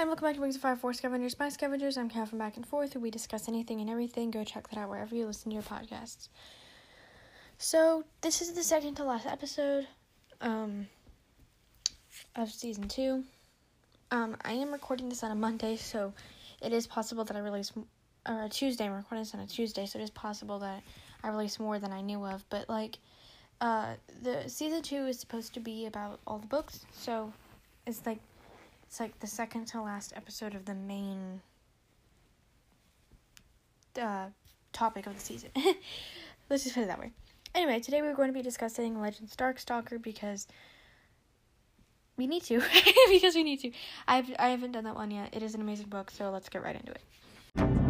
Hi, welcome back to Wings of Fire for Scavengers by Scavengers. I'm Kat from Back and Forth, we discuss anything and everything. Go check that out wherever you listen to your podcasts. So, this is the second to last episode um, of season two. Um, I am recording this on a Monday, so it is possible that I release, or a Tuesday. I'm recording this on a Tuesday, so it is possible that I release more than I knew of. But, like, uh, the season two is supposed to be about all the books, so it's like it's like the second to last episode of the main uh, topic of the season. Let's just put it that way. Anyway, today we're going to be discussing Legends Darkstalker because we need to. because we need to. I've I haven't done that one yet. It is an amazing book, so let's get right into it.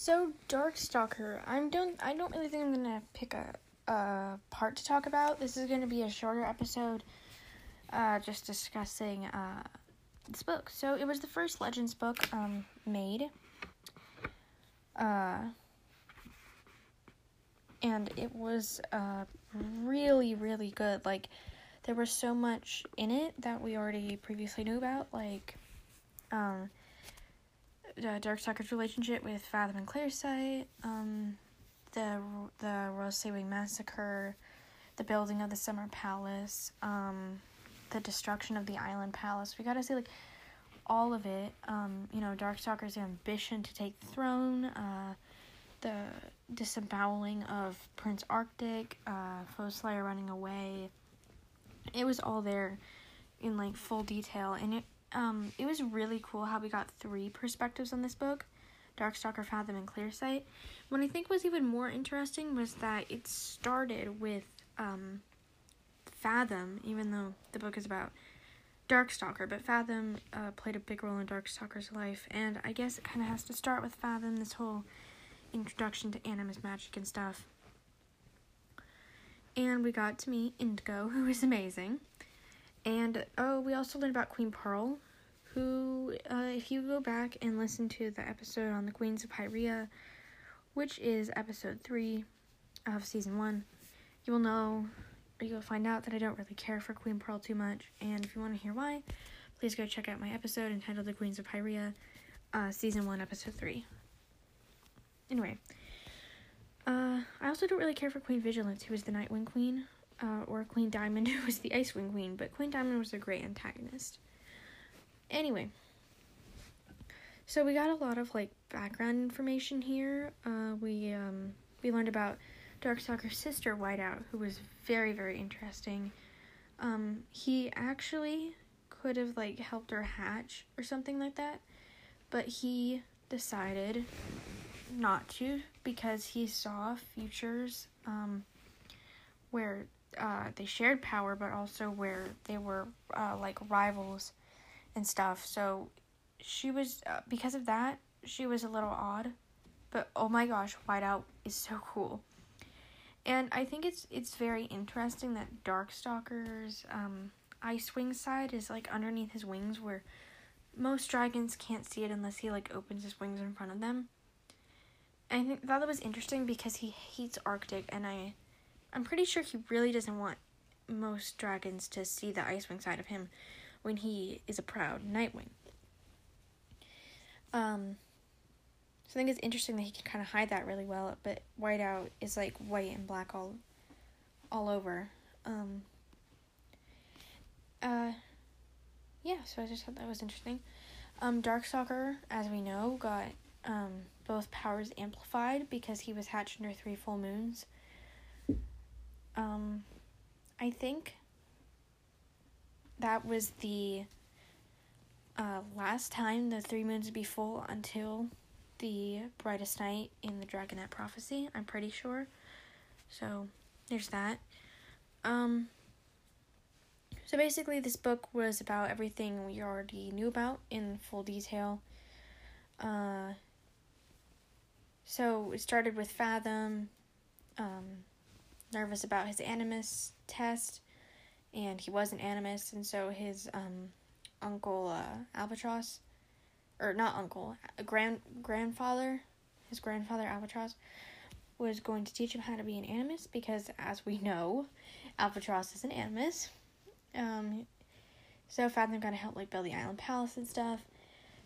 So Darkstalker, I'm don't I don't really think I'm gonna pick a a part to talk about. This is gonna be a shorter episode, uh, just discussing uh this book. So it was the first Legends book um made, uh, and it was uh really really good. Like there was so much in it that we already previously knew about, like um uh, Darkstalker's relationship with Fathom and Clearsight, um, the the Rose Wing massacre, the building of the Summer Palace, um, the destruction of the Island Palace. We got to see like all of it. Um, you know, Darkstalker's ambition to take the throne, uh, the disemboweling of Prince Arctic, uh, Foeslayer running away. It was all there in like full detail, and it um, it was really cool how we got three perspectives on this book Darkstalker, Fathom, and Clearsight. What I think was even more interesting was that it started with um, Fathom, even though the book is about Darkstalker, but Fathom uh, played a big role in Darkstalker's life, and I guess it kind of has to start with Fathom, this whole introduction to animus magic and stuff. And we got to meet Indigo, who is amazing. And oh, we also learned about Queen Pearl, who, uh, if you go back and listen to the episode on the Queens of Pyrrhia, which is episode three of season one, you will know, or you will find out that I don't really care for Queen Pearl too much. And if you want to hear why, please go check out my episode entitled The Queens of Pyrrhia, uh, season one, episode three. Anyway, uh, I also don't really care for Queen Vigilance, who is the Nightwing Queen uh, or Queen Diamond, who was the Icewing Queen, but Queen Diamond was a great antagonist. Anyway, so we got a lot of like background information here. Uh, we um, we learned about Darkstalker's sister Whiteout, who was very very interesting. Um, he actually could have like helped her hatch or something like that, but he decided not to because he saw futures um, where uh, they shared power, but also where they were uh, like rivals and stuff. So she was uh, because of that she was a little odd, but oh my gosh, Whiteout is so cool. And I think it's it's very interesting that Darkstalker's um, ice Icewing side is like underneath his wings, where most dragons can't see it unless he like opens his wings in front of them. I think that was interesting because he hates Arctic, and I I'm pretty sure he really doesn't want most dragons to see the Icewing side of him when he is a proud Nightwing. Um, so I think it's interesting that he can kind of hide that really well, but Whiteout is like white and black all, all over. Um, uh, yeah, so I just thought that was interesting. Um, Darkstalker, as we know, got um both powers amplified because he was hatched under three full moons. Um, I think that was the uh, last time the three moons would be full until the brightest night in the Dragonet prophecy. I'm pretty sure. So there's that. Um, so basically, this book was about everything we already knew about in full detail. Uh, so it started with Fathom. Um, nervous about his animus test, and he was an animus, and so his um, uncle uh, Albatross, or not uncle, a grand grandfather, his grandfather Albatross, was going to teach him how to be an animus because, as we know, Albatross is an animus. Um, so Fathom got to help like build the island palace and stuff.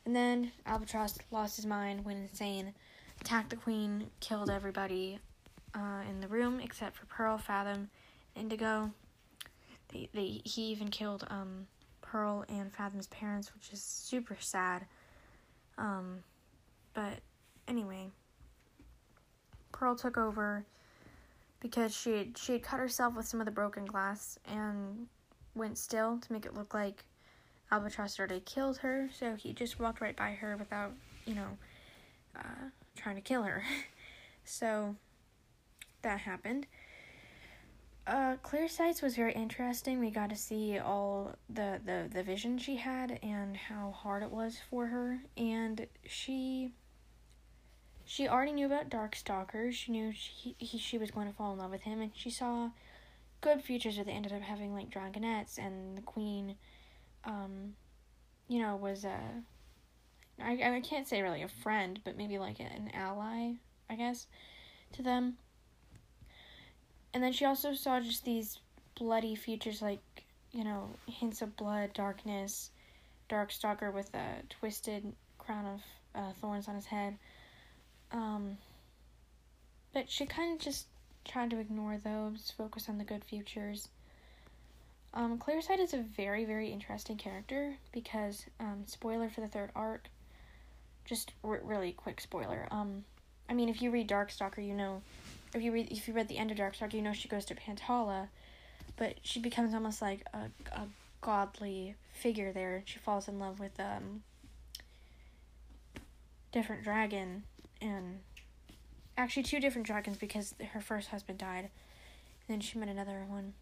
And then Albatross lost his mind, went insane, attacked the queen, killed everybody uh, in the room except for Pearl, Fathom, Indigo. They, they he even killed um, Pearl and Fathom's parents, which is super sad. Um, but anyway, Pearl took over because she had, she had cut herself with some of the broken glass and went still to make it look like Albatross already killed her. So he just walked right by her without, you know, uh, trying to kill her. so that happened. Uh, Clearsight's was very interesting. We got to see all the, the, the vision she had and how hard it was for her. And she she already knew about Darkstalker. She knew she, he, she was going to fall in love with him, and she saw good futures where they ended up having like dragonets and the queen. Um, you know, was a I I can't say really a friend, but maybe like an ally, I guess, to them. And then she also saw just these bloody features like, you know, hints of blood, darkness, Darkstalker with a twisted crown of uh, thorns on his head. Um, but she kind of just tried to ignore those, focus on the good futures. Um, Clearsight is a very, very interesting character because, um, spoiler for the third arc, just r- really quick spoiler. Um, I mean, if you read Darkstalker, you know if you read if you read the end of Darkstalker, you know she goes to Pantala, but she becomes almost like a a godly figure there. She falls in love with um different dragon and actually two different dragons because her first husband died. And then she met another one.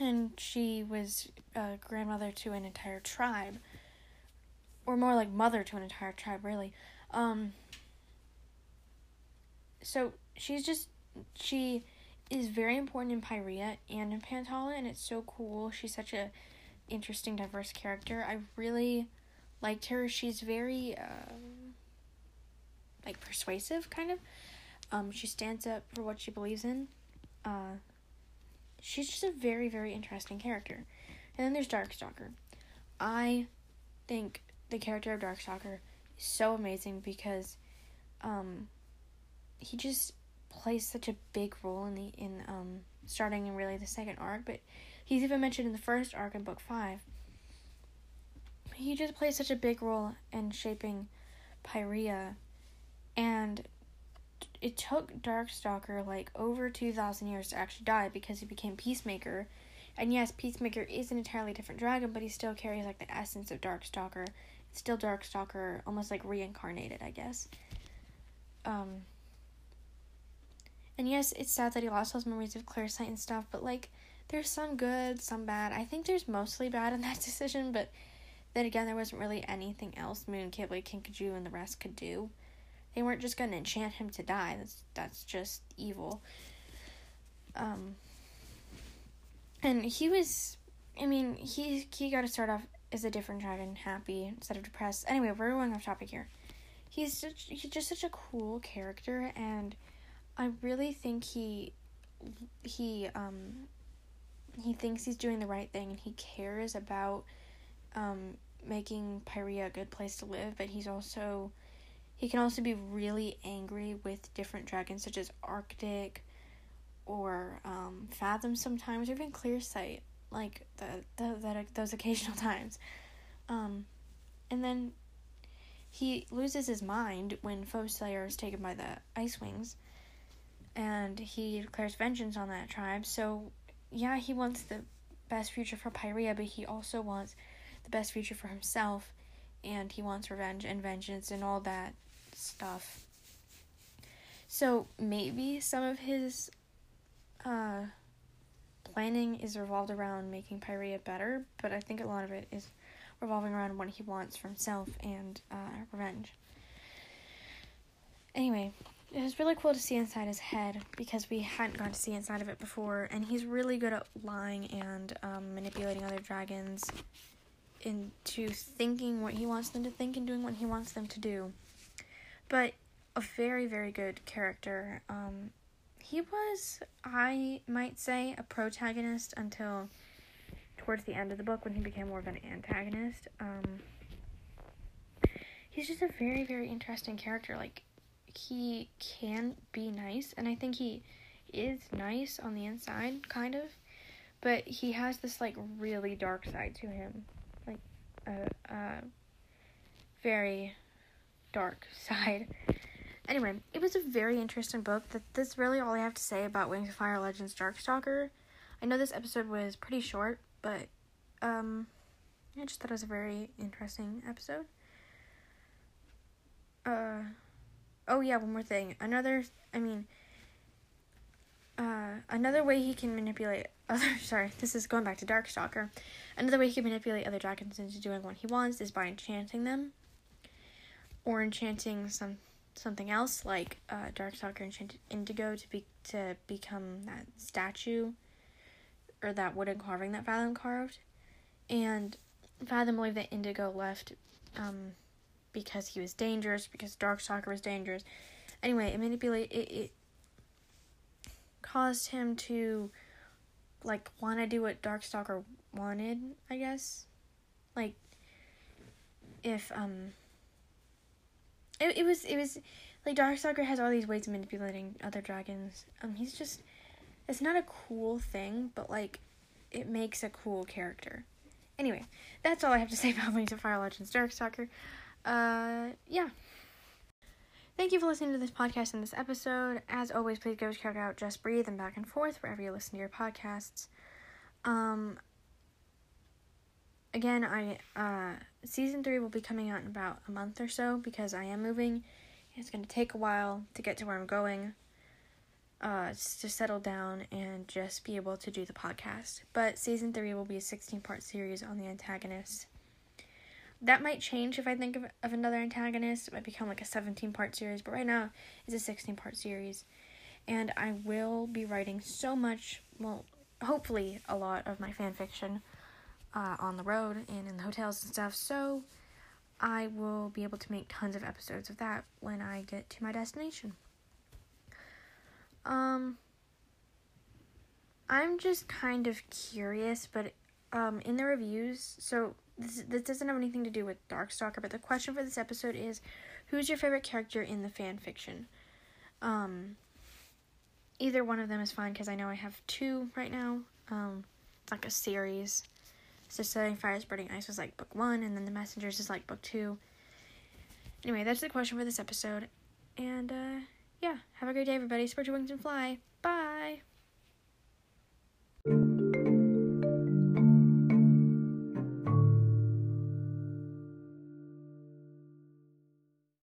And she was a grandmother to an entire tribe. Or more like mother to an entire tribe, really. Um so she's just she is very important in Pyrrhia and in Pantala, and it's so cool. She's such a interesting, diverse character. I really liked her. She's very um, like persuasive, kind of. Um, she stands up for what she believes in. Uh, she's just a very, very interesting character. And then there's Darkstalker. I think the character of Darkstalker is so amazing because um, he just plays such a big role in the in um starting in really the second arc, but he's even mentioned in the first arc in book five. He just plays such a big role in shaping Pyrrhia, and it took Darkstalker like over two thousand years to actually die because he became Peacemaker. And yes, Peacemaker is an entirely different dragon, but he still carries like the essence of Darkstalker. It's still Darkstalker, almost like reincarnated, I guess. Um, and yes, it's sad that he lost those memories of Clearsight and stuff, but like there's some good, some bad. I think there's mostly bad in that decision, but then again, there wasn't really anything else Moon, Qibli, Kinkajou, and the rest could do. They weren't just gonna enchant him to die. That's that's just evil. Um. And he was, I mean, he he got to start off as a different dragon, happy instead of depressed. Anyway, we're going off topic here. He's such, he's just such a cool character, and I really think he he um he thinks he's doing the right thing and he cares about um making Pyrrhia a good place to live, but he's also he can also be really angry with different dragons such as Arctic or um Fathom sometimes or even Clearsight like the, the that those occasional times. Um and then he loses his mind when Foeslayer is taken by the Ice Wings and he declares vengeance on that tribe. So, yeah, he wants the best future for Pyrrhia, but he also wants the best future for himself, and he wants revenge and vengeance and all that stuff. So, maybe some of his uh, planning is revolved around making Pyrrhia better, but I think a lot of it is revolving around what he wants for himself and uh, revenge. Anyway, it was really cool to see inside his head because we hadn't got to see inside of it before, and he's really good at lying and um, manipulating other dragons into thinking what he wants them to think and doing what he wants them to do. But a very, very good character. Um, he was, I might say, a protagonist until towards the end of the book when he became more of an antagonist. Um, he's just a very, very interesting character. Like, he can be nice, and I think he is nice on the inside, kind of, but he has this, like, really dark side to him. Like, a, very dark side. Anyway, it was a very interesting book. That that's really all I have to say about Wings of Fire Legends Darkstalker. I know this episode was pretty short, but um I just thought it was a very interesting episode. Uh oh yeah, one more thing. Another I mean uh another way he can manipulate other sorry, this is going back to Darkstalker. Another way he can manipulate other dragons into doing what he wants is by enchanting them. Or enchanting some something else like uh, Darkstalker enchanted Indigo to be to become that statue or that wooden carving that Fathom carved, and Fathom believed that Indigo left um, because he was dangerous because Darkstalker was dangerous. Anyway, it manipulate it, it caused him to like want to do what Darkstalker wanted, I guess. Like if um it, it was it was like Darkstalker has all these ways of manipulating other dragons. Um, he's just it's not a cool thing, but like it makes a cool character. Anyway, that's all I have to say about Wings of Fire Legends Darkstalker. Uh, yeah. Thank you for listening to this podcast and this episode. As always, please go check out Just Breathe and Back and Forth wherever you listen to your podcasts. Um, again, I uh, season three will be coming out in about a month or so because I am moving. It's going to take a while to get to where I'm going, uh, to settle down and just be able to do the podcast. But season three will be a 16 part series on the antagonist. That might change if I think of, of another antagonist. It might become like a 17 part series, but right now it's a 16 part series. And I will be writing so much, well, hopefully a lot of my fan fiction uh, on the road and in the hotels and stuff. So I will be able to make tons of episodes of that when I get to my destination. Um, I'm just kind of curious, but um, in the reviews, so this this doesn't have anything to do with Darkstalker, but the question for this episode is, who's your favorite character in the fan fiction? Um, either one of them is fine because I know I have two right now. Um, it's like a series. So Setting Fire Spreading Ice was like book one, and then The Messengers is like book two. Anyway, that's the question for this episode. And uh, yeah, have a great day, everybody. Spread your wings and fly.